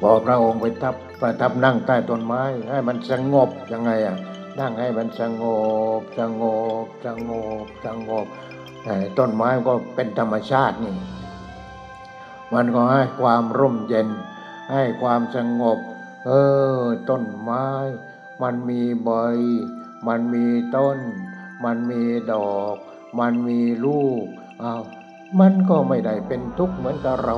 พอพระองค์ไปทับประทับนั่งใต้ต้นไม้ ให้มันสงบยังไงอะนั่งให้มันสงบสงบสงบสงบต้นไม้ก็เป็นธรรมชาตินี่ มันก็ให้ความร่มเย็น ให้ความสงบ เออ ต้นไม้ มันมีใบ มันมีต้น มันมีดอก มันมีลูกอ้าวมันก็ไม่ได้เป็นทุกข์เหมือนกับเรา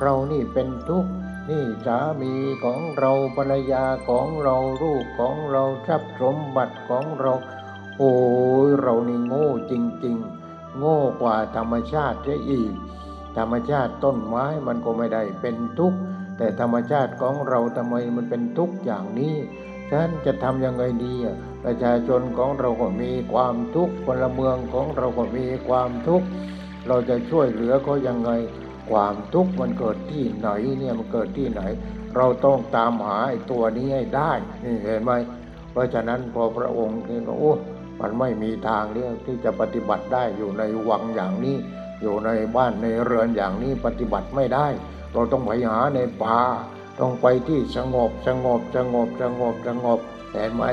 เรานี่เป็นทุกข์นี่สามีของเราภรรยาของเราลูกของเราทรัพย์สมบัติของเรา โอ้ยเรานี่โง่จริง ๆ โง่กว่าธรรมชาติเสียอีก ธรรมชาติต้นไม้มันก็ไม่ได้เป็นทุกข์แต่ธรรมชาติของเราทำไมมันเป็นทุกข์อย่างนี้ ฉันจะทำยังไงดีประชาชนของเราก็มีความทุกข์พลเมืองของเราก็มีความทุกข์เราจะช่วยเหลือเขายังไง ความทุกข์มันเกิดที่ไหนเนี่ยมันเกิดที่ไหน เราต้องตามหาไอ้ตัวนี้ให้ได้นี่เห็นไหมเพราะฉะนั้นพอพระองค์เห็นว่าโอ้มันไม่มีทางเรื่องที่จะปฏิบัติได้อยู่ในวังอย่างนี้ อยู่ในบ้านในเรือนอย่างนี้ปฏิบัติไม่ได้ เราต้องไปหาในป่า ต้องไปที่สงบสงบสงบสงบสงบเห็นไหม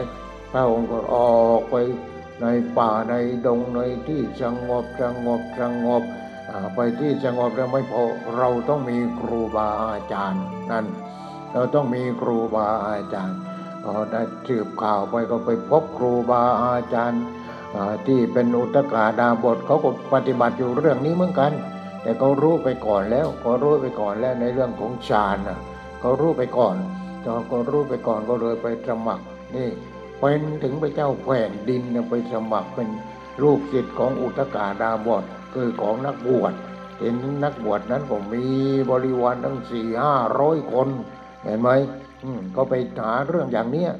พระองค์ก็ออกไปในป่าในดงในที่สงบสงบสงบไปที่สงบแล้วไม่พอเราต้องมีครูบาอาจารย์นั่นเราต้องมีครูบาอาจารย์พอได้สืบข่าวไปก็ไปพบครูบาอาจารย์ที่เป็นอุตกาดาบทเขาก็ปฏิบัติอยู่เรื่องนี้เหมือนกัน แต่เขารู้ไปก่อนแล้วเขารู้ไปก่อนแล้วในเรื่องของฌานน่ะ เขารู้ไปก่อนตอนเขารู้ไปก่อนก็เลยไปสมัคร นี่เป็นถึงพระเจ้าแผ่นดินไปสมัครเป็นลูกศิษย์ของอุตกาดาบทคือของนักบวชเห็นนักบวชนั้นก็มีบริวารทั้งสี่ห้าร้อยคน เห็นไหมอืมก็ไปหาเรื่องอย่างเนี้ย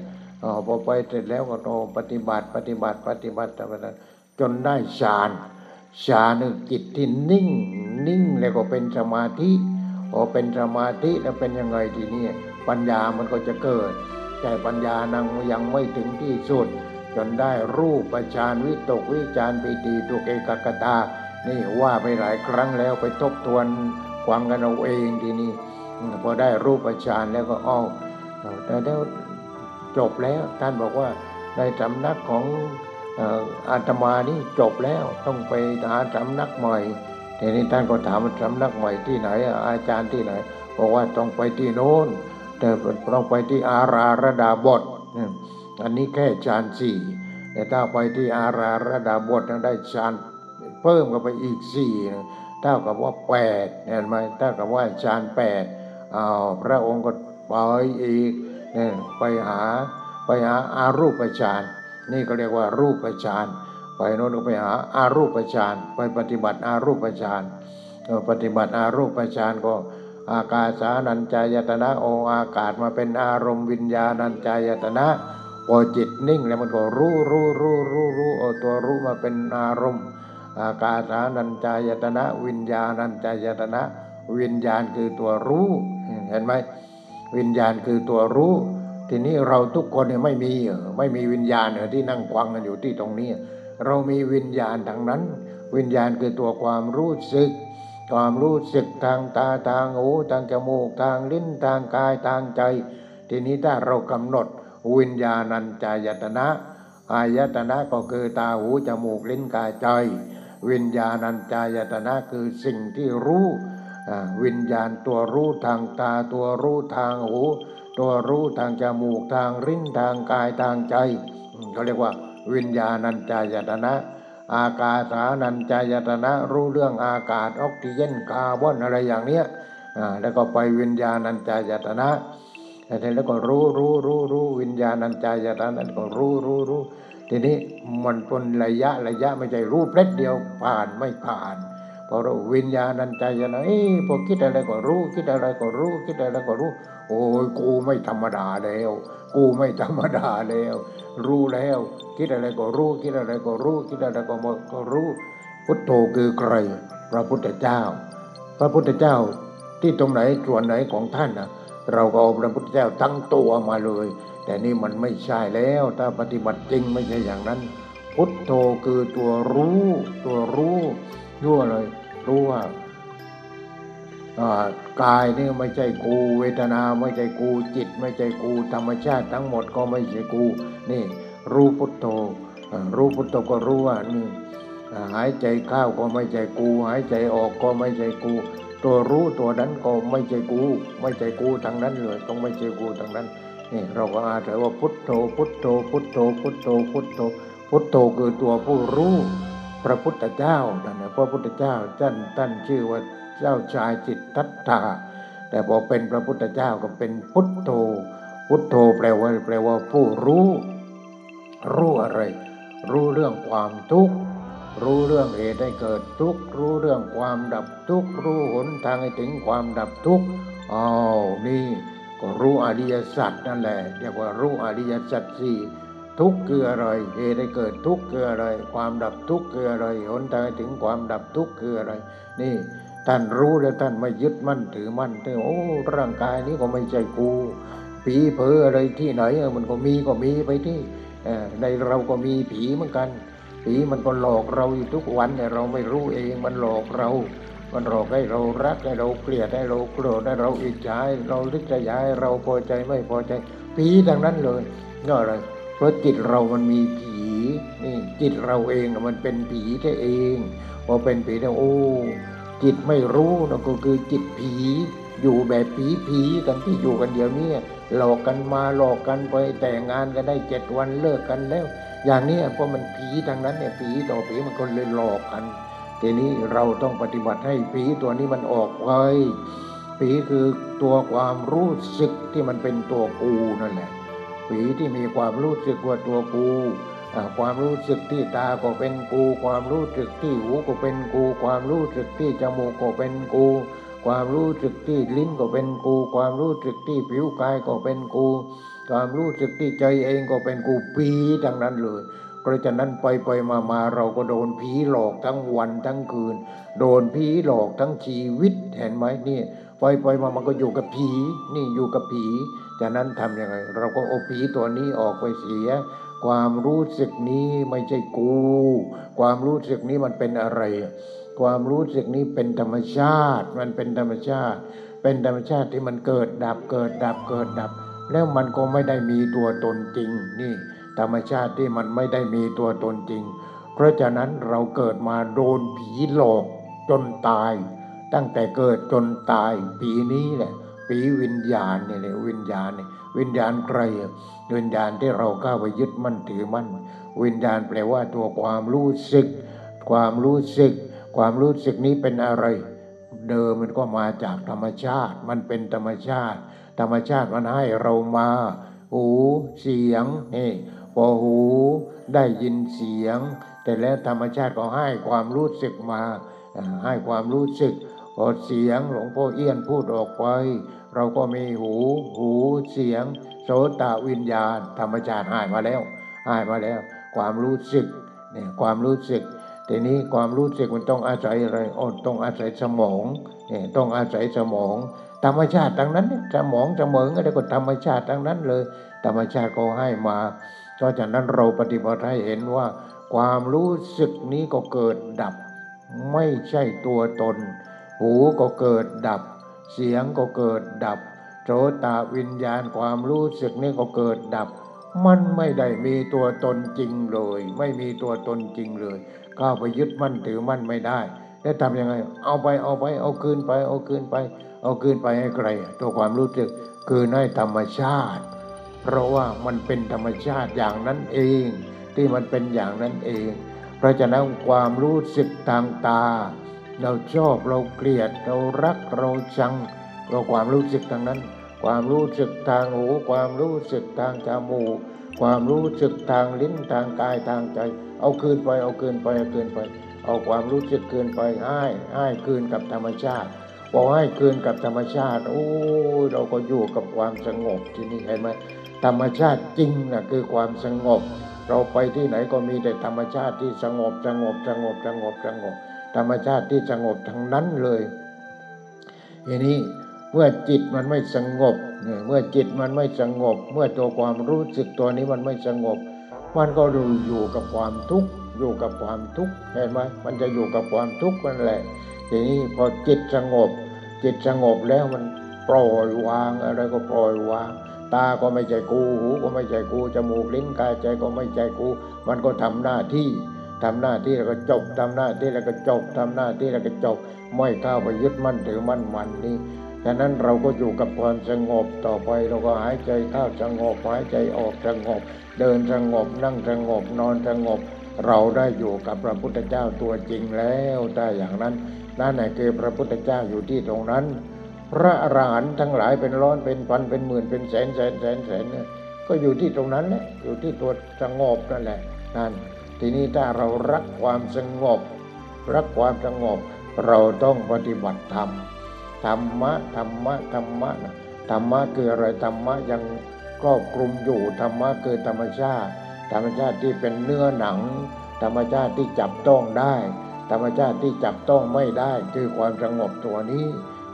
อพอไปเสร็จแล้วก็โตปฏิบัติปฏิบัติปฏิบัติปฏิบัติจนได้ฌานฌานคือจิตที่นิ่ง นิ่งแล้วก็เป็นสมาธิ พอเป็นสมาธิแล้วเป็นยังไงทีนี้ปัญญามันก็จะเกิด แต่ปัญญานังยังไม่ถึงที่สุด จนได้รูปฌานวิตกวิจารปิติตุกเอกกตา นี่ว่าไปหลายครั้งแล้วไปทบทวนฟังกันเอาเองทีนี้พอได้รูปฌานแล้วก็อ้อแต่แล้วจบแล้วท่านบอกว่าในสำนักของเอ่ออาตมานี่จบแล้วต้องไปหาสำนักใหม่ ทีนี้ท่านก็ถามว่าสำนักใหม่ที่ไหน อาจารย์ที่ไหนบอกว่าต้องไปที่โน้นแต่ต้องไปที่อาราระดาบทอันนี้แค่ฌานสี่แต่ถ้าไปที่อาราระดาบทนั้นได้ฌานเพิ่มเข้าไปอีกสี่เท่ากับว่าแปดเห็นไหมเท่ากับว่าฌานแปดอ้าวพระองค์ก็ไปอีกเนี่ยไปหาไปหาอารูปฌานนี่ก็เรียกว่ารูปฌาน ไปโน้นก็ไปหาอารูปฌานไปปฏิบัติอารูปฌานปฏิบัติอารูปฌานก็อากาสานัญจายตนะโออากาศมาเป็นอารมณ์วิญญาณัญจายตนะพอจิตนิ่งแล้วมันก็รู้รู้รู้รู้รู้เอาตัวรู้มาเป็นอารมณ์ อากาสานัญจายตนะ วิญญาณัญจายตนะ วิญญาณคือตัวรู้เห็นไหมวิญญาณคือตัวรู้ ทีนี้เราทุกคนเนี่ยไม่มีไม่มีวิญญาณเหรอที่นั่งฟังกันอยู่ที่ตรงนี้ เรามีวิญญาณทั้งนั้น วิญญาณคือตัวความรู้สึก ความรู้สึกทางตาทางหูทางจมูกทางลิ้นทางกายทางใจ ทีนี้ถ้าเรากำหนดวิญญาณัญจายตนะอายตนะก็คือตาหูจมูกลิ้นกายใจ วิญญาณัญจายตนะคือสิ่งที่รู้วิญญาณตัวรู้ทางตาตัวรู้ทางหู ตัวรู้ทางจมูกทางลิ้นทางกายทางใจเขาเรียกว่า วิญญาณัญจายตนะ อากาสานัญจายตนะ รู้เรื่องอากาศออกซิเจนคาร์บอนอะไรอย่างเนี้ยอ่าแล้วก็ไปวิญญาณัญจายตนะแต่แล้วก็รู้รู้รู้รู้วิญญาณัญจายตนะก็รู้รู้รู้ทีนี้มันเป็นระยะระยะไม่ใช่รู้เล็ดเดียวผ่านไม่ผ่านพอเราวิญญาณัญจายตนะเอ้พอคิดอะไรก็รู้ คิดอะไรก็รู้ คิดอะไรก็รู้ โอ้ยกูไม่ธรรมดาแล้ว กูไม่ธรรมดาแล้ว รู้แล้ว คิดอะไรก็รู้ คิดอะไรก็รู้ คิดอะไรก็หมดก็รู้ พุทโธคือใคร พระพุทธเจ้า พระพุทธเจ้าที่ตรงไหนส่วนไหนของท่านนะเราก็เอาพระพุทธเจ้าทั้งตัวมาเลย แต่นี่มันไม่ใช่แล้ว ถ้าปฏิบัติจริงไม่ใช่อย่างนั้น พุทโธคือตัวรู้ ตัวรู้รู้อะไรรู้ว่า กายนี่ไม่ใช่กู เวทนาไม่ใช่กูจิต ไม่ใช่กู ธรรมชาติทั้งหมดก็ไม่ใช่กู นี่ รู้พุทโธรู้พุทโธก็รู้ว่านี่หายใจเข้าก็ไม่ใช่กู หายใจออกก็ไม่ใช่กู ตัวรู้ตัวนั้นก็ไม่ใช่กู ไม่ใช่กูทางนั้นเลยต้องไม่ใช่กูทางนั้นนี่เราก็อาศัยว่าพุทโธ พุทโธ พุทโธ พุทโธ พุทโธ พุทโธคือตัวผู้รู้ พระพุทธเจ้านั่นนะพระพุทธเจ้าท่านท่านชื่อว่า เจ้าชายจิตตัตถาแต่พอเป็นพระพุทธเจ้าก็เป็นพุทโธ พุทโธแปลว่าแปลว่าผู้รู้ รู้อะไร รู้เรื่องความทุกข์ รู้เรื่องเหตุให้เกิดทุกข์ รู้เรื่องความดับทุกข์ รู้หนทางให้ถึงความดับทุกข์อ้าวนี่ก็รู้อริยสัจนั่นแหละ เรียกว่ารู้อริยสัจสี่ทุกข์คืออะไร เหตุให้เกิดทุกข์คืออะไร ความดับทุกข์คืออะไร หนทางให้ถึงความดับทุกข์คืออะไร นี่ ท่านรู้แล้วท่านไม่ยึดมั่นถือมั่นที่โอ้ ร่างกายนี้ก็ไม่ใช่กูผีเผออะไรที่ไหนมันก็มีก็มีไปที่ในเราก็มีผีเหมือนกัน ผีมันก็หลอกเราอยู่ทุกวันแต่เราไม่รู้เองมันหลอกเรา มันหลอกให้เรารักให้เราเกลียดให้เราโกรธให้เราอิจฉาเราลิษยาให้เราพอใจไม่พอใจผีดังนั้นเลยก็อะไรเพราะจิตเรามันมีผีนี่จิตเราเองมันเป็นผีแท้เองพอเป็นผีแล้วโอ้ จิตไม่รู้นะก็คือจิตผี อยู่แบบผีผีกันที่อยู่กันเดี๋ยวนี้หลอกกันมาหลอกกันไปแต่งงานกันได้เจ็ดวันเลิกกันแล้ว อย่างนี้เพราะมันผีทางนั้นเนี่ยผีต่อผีมันก็เลยหลอกกัน ทีนี้เราต้องปฏิบัติให้ผีตัวนี้มันออกไปผีคือตัวความรู้สึกที่มันเป็นตัวกูนั่นแหละผีที่มีความรู้สึกว่าตัวกู ความรู้สึกที่ตาก็เป็นกู ความรู้สึกที่หูก็เป็นกู ความรู้สึกที่จมูกก็เป็นกู ความรู้สึกที่ลิ้นก็เป็นกู ความรู้สึกที่ผิวกายก็เป็นกู ความรู้สึกที่ใจเองก็เป็นกูผีทั้งนั้นเลยเพราะฉะนั้นไปไปมามาเราก็โดนผีหลอกทั้งวันทั้งคืน โดนผีหลอกทั้งชีวิตเห็นไหมนี่ไปไปมามันก็อยู่กับผี นี่อยู่กับผี จากนั้นทำยังไง เราก็เอาผีตัวนี้ออกไปเสีย ความรู้สึกนี้ไม่ใช่กู ความรู้สึกนี้มันเป็นอะไร ความรู้สึกนี้เป็นธรรมชาติ มันเป็นธรรมชาติ เป็นธรรมชาติที่มันเกิดดับเกิดดับเกิดดับ แล้วมันก็ไม่ได้มีตัวตนจริง นี่ ธรรมชาติที่มันไม่ได้มีตัวตนจริง เพราะฉะนั้นเราเกิดมาโดนผีหลอกจนตาย ตั้งแต่เกิดจนตายผีนี้แหละผีวิญญาณเนี่ยแหละวิญญาณเนี่ย วิญญาณใครวิญญาณที่เราก้าวไปยึดมั่นถือมั่นวิญญาณแปลว่าตัวความรู้สึก ความรู้สึก ความรู้สึกนี้เป็นอะไร เดิมมันก็มาจากธรรมชาติ มันเป็นธรรมชาติ ธรรมชาติมันให้เรามา หูเสียงนี่พอหูได้ยินเสียง แต่แล้วธรรมชาติก็ให้ความรู้สึกมาอ่าให้ความรู้สึกพอเสียงหลวงพ่อเอี้ยนพูดออกไป เราก็มีหูหูเสียง โสตวิญญาณ ธรรมชาติให้มาแล้วให้มาแล้ว ความรู้สึกเนี่ยความรู้สึกทีนี้ความรู้สึกมันต้องอาศัยอะไรอ๋อต้องอาศัยสมองเนี่ยต้องอาศัยสมอง ธรรมชาติทั้งนั้นเนี่ยสมองสมองอะไรก็ธรรมชาติทั้งนั้นเลย ธรรมชาติก็ให้มาเพราะฉะนั้นเราปฏิบัติให้เห็นว่า ความรู้สึกนี้ก็เกิดดับ ไม่ใช่ตัวตน หูก็เกิดดับ เสียงก็เกิดดับโสตวิญญาณความรู้สึกนี้ก็เกิดดับ มันไม่ได้มีตัวตนจริงเลย ไม่มีตัวตนจริงเลยก้าวไปยึดมั่นถือมั่นไม่ได้ แล้วทำยังไง เอาไปเอาไป เอาคืนไป เอาคืนไป เอาคืนไปให้ใคร ตัวความรู้สึกคืนให้ธรรมชาติ เพราะว่ามันเป็นธรรมชาติอย่างนั้นเอง ที่มันเป็นอย่างนั้นเอง เพราะฉะนั้นความรู้สึกทางตา เราชอบเราเกลียดเรารักเราชังเราความรู้สึกทางนั้น ความรู้สึกทางหูความรู้สึกทางจมูกความรู้สึกทางลิ้นทางกายทางใจ เอาคืนไปเอาคืนไปเอาคืนไป เอาความรู้สึกคืนไปให้ให้คืนกับธรรมชาติพอให้คืนกับธรรมชาติ โอ้เราก็อยู่กับความสงบที่นี่เห็นไหมธรรมชาติจริงนะคือความสงบ เราไปที่ไหนก็มีแต่ธรรมชาติที่สงบสงบสงบสงบสงบ ธรรมชาติที่สงบทั้งนั้นเลยทีนี้เมื่อจิตมันไม่สงบเนี่ยเมื่อจิตมันไม่สงบ เมื่อตัวความรู้สึกตัวนี้มันไม่สงบ มันก็อยู่อยู่กับความทุกข์อยู่กับความทุกข์เห็นไหมมันจะอยู่กับความทุกข์นั่นแหละทีนี้พอจิตสงบ จิตสงบแล้วมันปล่อยวางอะไรก็ปล่อยวาง ตาก็ไม่ใช่กูหูก็ไม่ใช่กูจมูกลิ้นกายใจก็ไม่ใช่กู มันก็ทำหน้าที่ ทำหน้าที่แล้วก็จบทำหน้าที่แล้วก็จบทำหน้าที่แล้วก็จบไม่ก้าวไปยึดมั่นถือมั่นมันนี่ฉะนั้นเราก็อยู่กับความสงบต่อไปเราก็หายใจเข้าสงบหายใจออกสงบ เดินสงบนั่งสงบนอนสงบ เราได้อยู่กับพระพุทธเจ้าตัวจริงแล้วถ้อย่างนั้นนั่นแหละคือพระพุทธเจ้าอยู่ที่ตรงนั้น พระอรหันต์ทั้งหลายเป็นร้อยเป็นพันเป็นหมื่นเป็นแสนแสนแสนแสนก็อยู่ที่ตรงนั้นแหละอยู่ที่ตัวสงบนั่นแหละนั่น ทีนี้ถ้าเรารักความสงบ รักความสงบ เราต้องปฏิบัติธรรมธรรมะธรรมะธรรมะนะธรรมะคืออะไรธรรมะยังครอบคลุมอยู่ธรรมะคือธรรมชาติ ธรรมชาติที่เป็นเนื้อหนัง ธรรมชาติที่จับต้องได้ ธรรมชาติที่จับต้องไม่ได้คือความสงบตัวนี้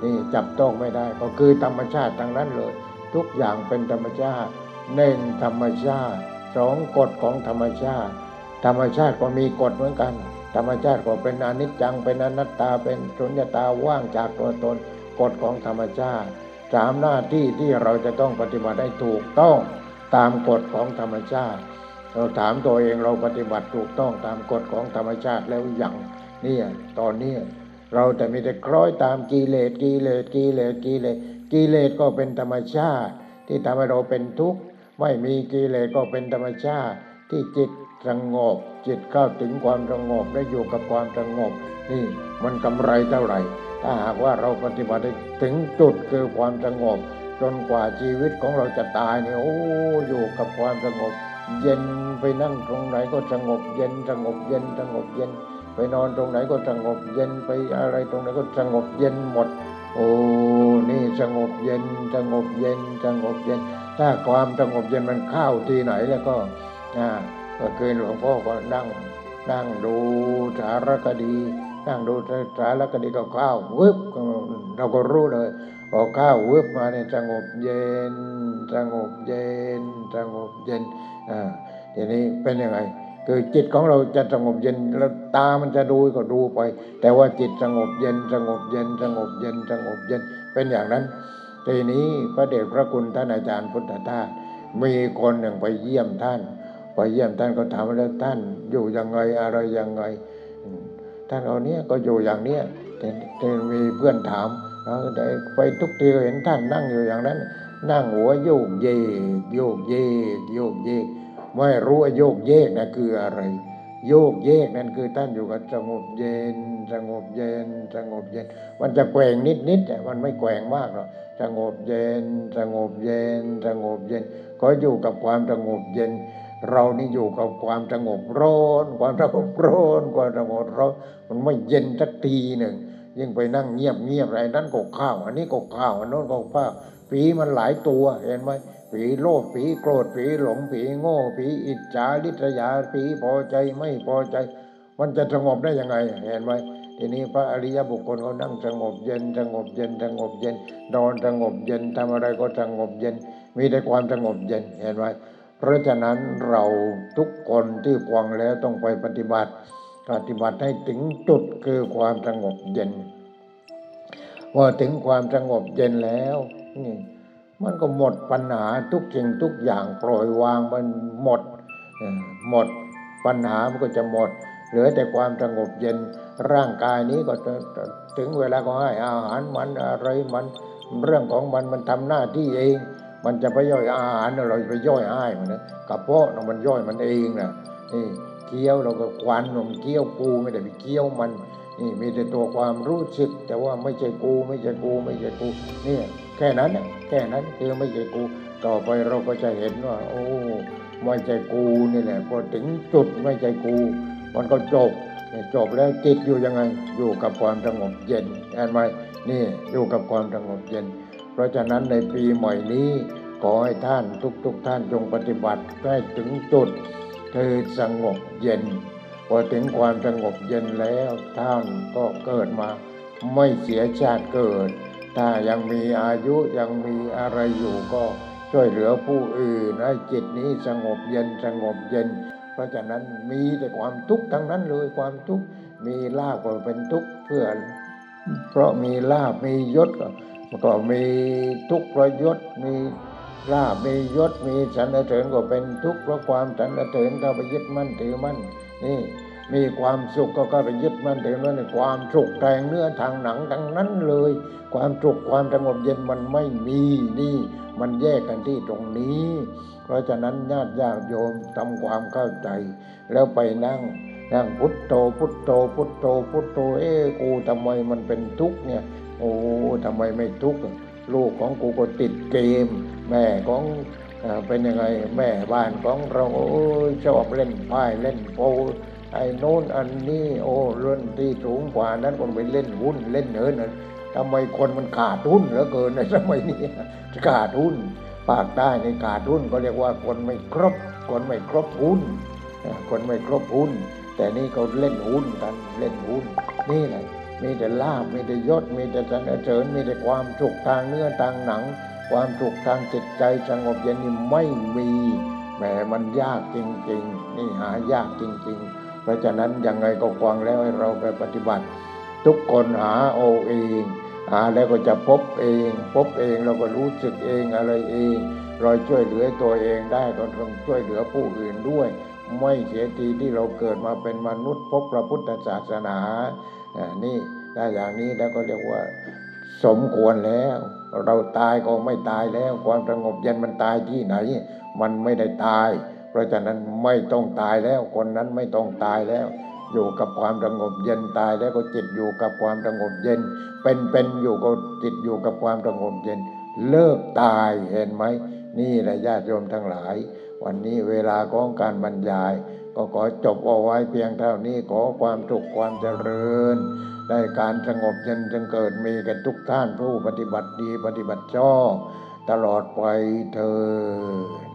นี่จับต้องไม่ได้ก็คือธรรมชาติทั้งนั้นเลย ทุกอย่างเป็นธรรมชาติหนึ่งธรรมชาติสองกฎของธรรมชาติ ธรรมชาติก็มีกฎเหมือนกัน ธรรมชาติก็เป็นอนิจจัง เป็นอนัตตา เป็นสุญญตาว่างจากตัวตน กฎของธรรมชาติสามหน้าที่ที่เราจะต้องปฏิบัติให้ถูกต้องตามกฎของธรรมชาติ เราถามตัวเองเราปฏิบัติถูกต้องตามกฎของธรรมชาติแล้วอย่างเนี่ยตอนนี้เราแต่มีแต่คล้อยตามกิเลสกิเลสกิเลสกิเลสกิเลสก็เป็นธรรมชาติ ที่ทำให้เราเป็นทุกข์ไม่มีกิเลสก็เป็นธรรมชาติ ที่จิต สงบจิตเข้าถึงความสงบและอยู่กับความสงบนี่มันกำไรเท่าไหร่ ถ้าหากว่าเราปฏิบัติถึงจุดคือความสงบจนกว่าชีวิตของเราจะตายเนี่ยโอ้อยู่กับความสงบ เย็นไปนั่งตรงไหนก็สงบ เย็นสงบเย็นสงบเย็น ไปนอนตรงไหนก็สงบเย็นไปอะไรตรงไหนก็สงบเย็นหมด โอ้นี่สงบเย็นสงบเย็นสงบเย็น ถ้าความสงบเย็นมันเข้าที่ไหนแล้วก็อ่า เมื่อคืนหลวงพ่อก็นั่งนั่งดูสารคดี นั่งดูสารคดีก็เข้าววึบเราก็รู้เลยพอข้าวึบมาเนี่ยสงบเย็นสงบเย็นสงบเย็นอ่าทีนี้เป็นยังไงคือจิตของเราจะสงบเย็นแล้วตามันจะดูก็ดูไป แต่ว่าจิตสงบเย็นสงบเย็นสงบเย็นสงบเย็นเป็นอย่างนั้นทีนี้พระเดชพระคุณท่านอาจารย์พุทธทาสมีคนหนึ่งไปเยี่ยมท่าน ไปเยี่ยมท่านก็ถามว่าท่านอยู่ยังไงอะไรยังไง ท่านเอาเนี้ยก็อยู่อย่างเนี้ยแต่มีเพื่อนถามเอาแต่ไปทุกทีเห็นท่านนั่งอยู่อย่างนั้น นั่งหัวโยกเยกโยกเยกโยกเยกไม่รู้ว่าโยกเยกนะคืออะไร โยกเยกนั่นคือท่านอยู่กับสงบเย็นสงบเย็นสงบเย็น มันจะแกว่งนิดนิดมันไม่แกว่งมากหรอกสงบเย็นสงบเย็นสงบเย็น ก็อยู่กับความสงบเย็น เรานี่อยู่กับความสงบร้อน ความสงบร้อนความสงบร้อนมันไม่เย็นสักทีหนึ่งยิ่งไปนั่งเงียบเงียบอะไรนั้นก็ข้าวอันนี้ก็ข้าวอันโน้นก็ข้าวผีมันหลายตัวเห็นไหมผีโลภผีโกรธผีหลงผีโง่ผีอิจฉาลิษยาผีพอใจไม่พอใจ มันจะสงบได้ยังไงเห็นไหมทีนี้พระอริยบุคคลเขานั่งสงบเย็นสงบเย็นสงบเย็นนอนสงบเย็นทำอะไรก็สงบเย็น มีแต่ความสงบเย็นเห็นไหม เพราะฉะนั้นเราทุกคนที่ฟังแล้วต้องไปปฏิบัติ ปฏิบัติให้ถึงจุดคือความสงบเย็นพอถึงความสงบเย็นแล้วนี่มันก็หมดปัญหาทุกสิ่งทุกอย่างปล่อยวางมันหมดหมดปัญหามันก็จะหมด เหลือแต่ความสงบเย็นร่างกายนี้ก็จะถึงเวลาก็ให้อาหารมันอะไรมันเรื่องของมันมันทำหน้าที่เอง มันจะไปย่อยอาหารเราไปย่อยให้มันนะกระเพาะมันย่อยมันเองนะนี่เคี้ยวเราก็ควันมันเคี้ยวกูไม่ได้ไปเคี้ยวมันนี่มีแต่ตัวความรู้สึก แต่ว่าไม่ใช่กูไม่ใช่กูไม่ใช่กูเนี่ยแค่นั้นแค่นั้นคือไม่ใช่กู ต่อไปเราก็จะเห็นว่า โอ้ไม่ใช่กูนี่แหละพอถึงจุดไม่ใช่กู มันก็จบจบแล้วจิตอยู่ยังไง อยู่กับความสงบเย็นเห็นไหมนี่อยู่กับความสงบเย็น เพราะฉะนั้นในปีใหม่นี้ ขอให้ท่านทุกๆทท่านจงปฏิบัติให้ถึงจุดคือสงบเย็น พอถึงความสงบเย็นแล้วท่านก็เกิดมา ไม่เสียชาติเกิด ถ้ายังมีอายุยังมีอะไรอยู่ก็ช่วยเหลือผู้อื่นให้จิตนี้สงบเย็นสงบเย็น เพราะฉะนั้นมีแต่ความทุกข์ทั้งนั้นเลยความทุกข์มีลาภก็เป็นทุกข์เพื่อนเพราะมีลาบมียศก็ ก็มีทุกข์เพระยศมีลาบมียศมีสรรเสริญก็เป็นทุกข์เพราะความสรรเสริญก็ไปยึดมั่นถือมั่นนี่มีความสุขก็ก็ไปยึดมั่นถือมั่นในความสุขแทงเนื้อทางหนังทั้งนั้นเลย ความสุขความสงบเย็นมันไม่มีนี่ มันแยกกันที่ตรงนี้ เพราะฉะนั้นญาติญาติโยมทำความเข้าใจ แล้วไปนั่งนั่งพุทโธพุทโธพุทโธพุทโธเอ้กูทำไมมันเป็นทุกข์เนี่ย อ้ทำไมไม่ทุกข์ลูกของกูก็ติดเกม แม่ของเป็นยังไงแม่บ้านของเราโอ้ชอบเล่นไพ่เล่นโปไอ้โน้นอันนี้โอ้เรื่องที่สูงกว่านั้นคนไปเล่นหุ้นเล่นเนินทำไมคนมันขาดหุ้นเหลือเกินในสมัยนี้ขาดหุ้นปากใต้ในขาดหุ้นก็เรียกว่าคนไม่ครบ คนไม่ครบหุ้นคนไม่ครบหุ้น แต่นี่เขาเล่นหุ้นกันเล่นหุ้นนี่แหละ มีแต่ลาบมีแต่ยศ มีแต่สรรเสริญ มีแต่ความสุขทางเนื้อทางหนัง ความสุขทางจิตใจสงบเย็นนี่ไม่มีแหมมันยากจริง ๆ นี่หายากจริง ๆ เพราะฉะนั้นยังไงก็ฟังแล้วให้เราไปปฏิบัติ ทุกคนหาเอาเองหาแล้วก็จะพบเอง พบเองเราก็รู้สึกเองอะไรเองเราช่วยเหลือตัวเองได้ก็ต้องช่วยเหลือผู้อื่นด้วย ไม่เสียทีที่เราเกิดมาเป็นมนุษย์พบพระพุทธศาสนา นี่ถ้าอย่างนี้แล้วก็เรียกว่า สมควรแล้ว เราตายก็ไม่ตายแล้ว ความสงบเย็นมันตายที่ไหน มันไม่ได้ตาย เพราะฉะนั้นไม่ต้องตายแล้ว คนนั้นไม่ต้องตายแล้ว อยู่กับความสงบเย็นตายแล้วก็จิตอยู่กับความสงบเย็น เป็นเป็นอยู่ก็จิตอยู่กับความสงบเย็น เลิกตายเห็นไหมนี่แหละญาติโยมทั้งหลาย วันนี้เวลาของการบรรยาย ก็ขอจบเอาไว้เพียงเท่านี้ขอความสุขความเจริญ ได้การสงบเย็นจงเกิดมีกันทุกท่านผู้ปฏิบัติดีปฏิบัติชอบตลอดไปเธอ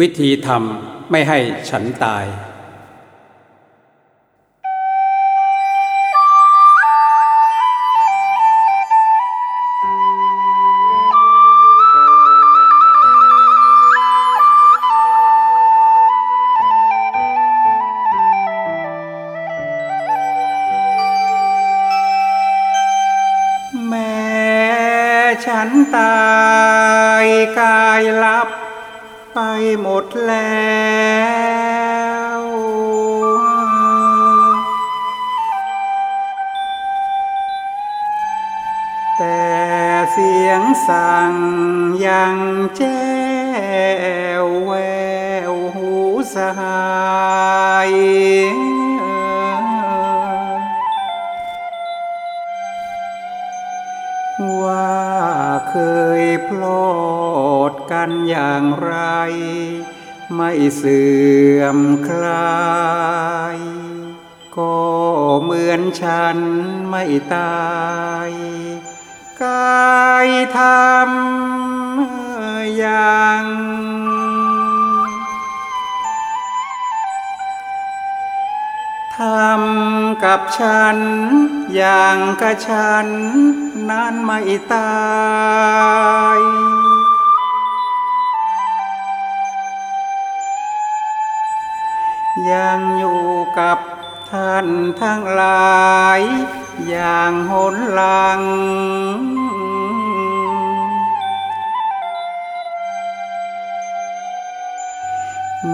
วิธีทำไม่ให้ฉันตาย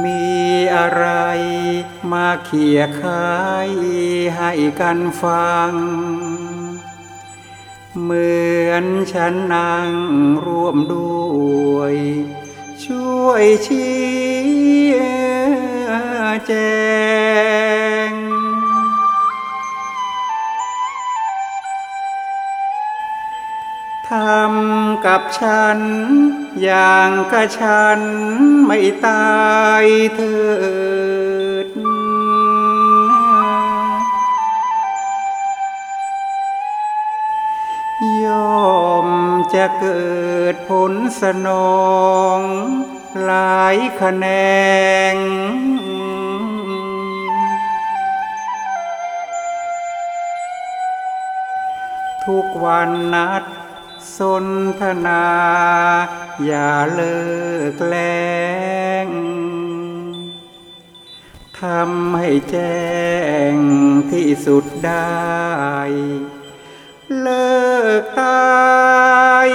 มีอะไรมาเขี่ยคายให้กันฟัง เหมือนฉันนั่งร่วมด้วย ช่วยชี้แจงำกับฉัน อย่างกับฉันไม่ตายเถิดยอมจะเกิดผลสนอง หลายคะแนนทุกวันนัด สนทนา อย่าเลิกแล้งทำให้แจ้งที่สุดได้ เลิกตาย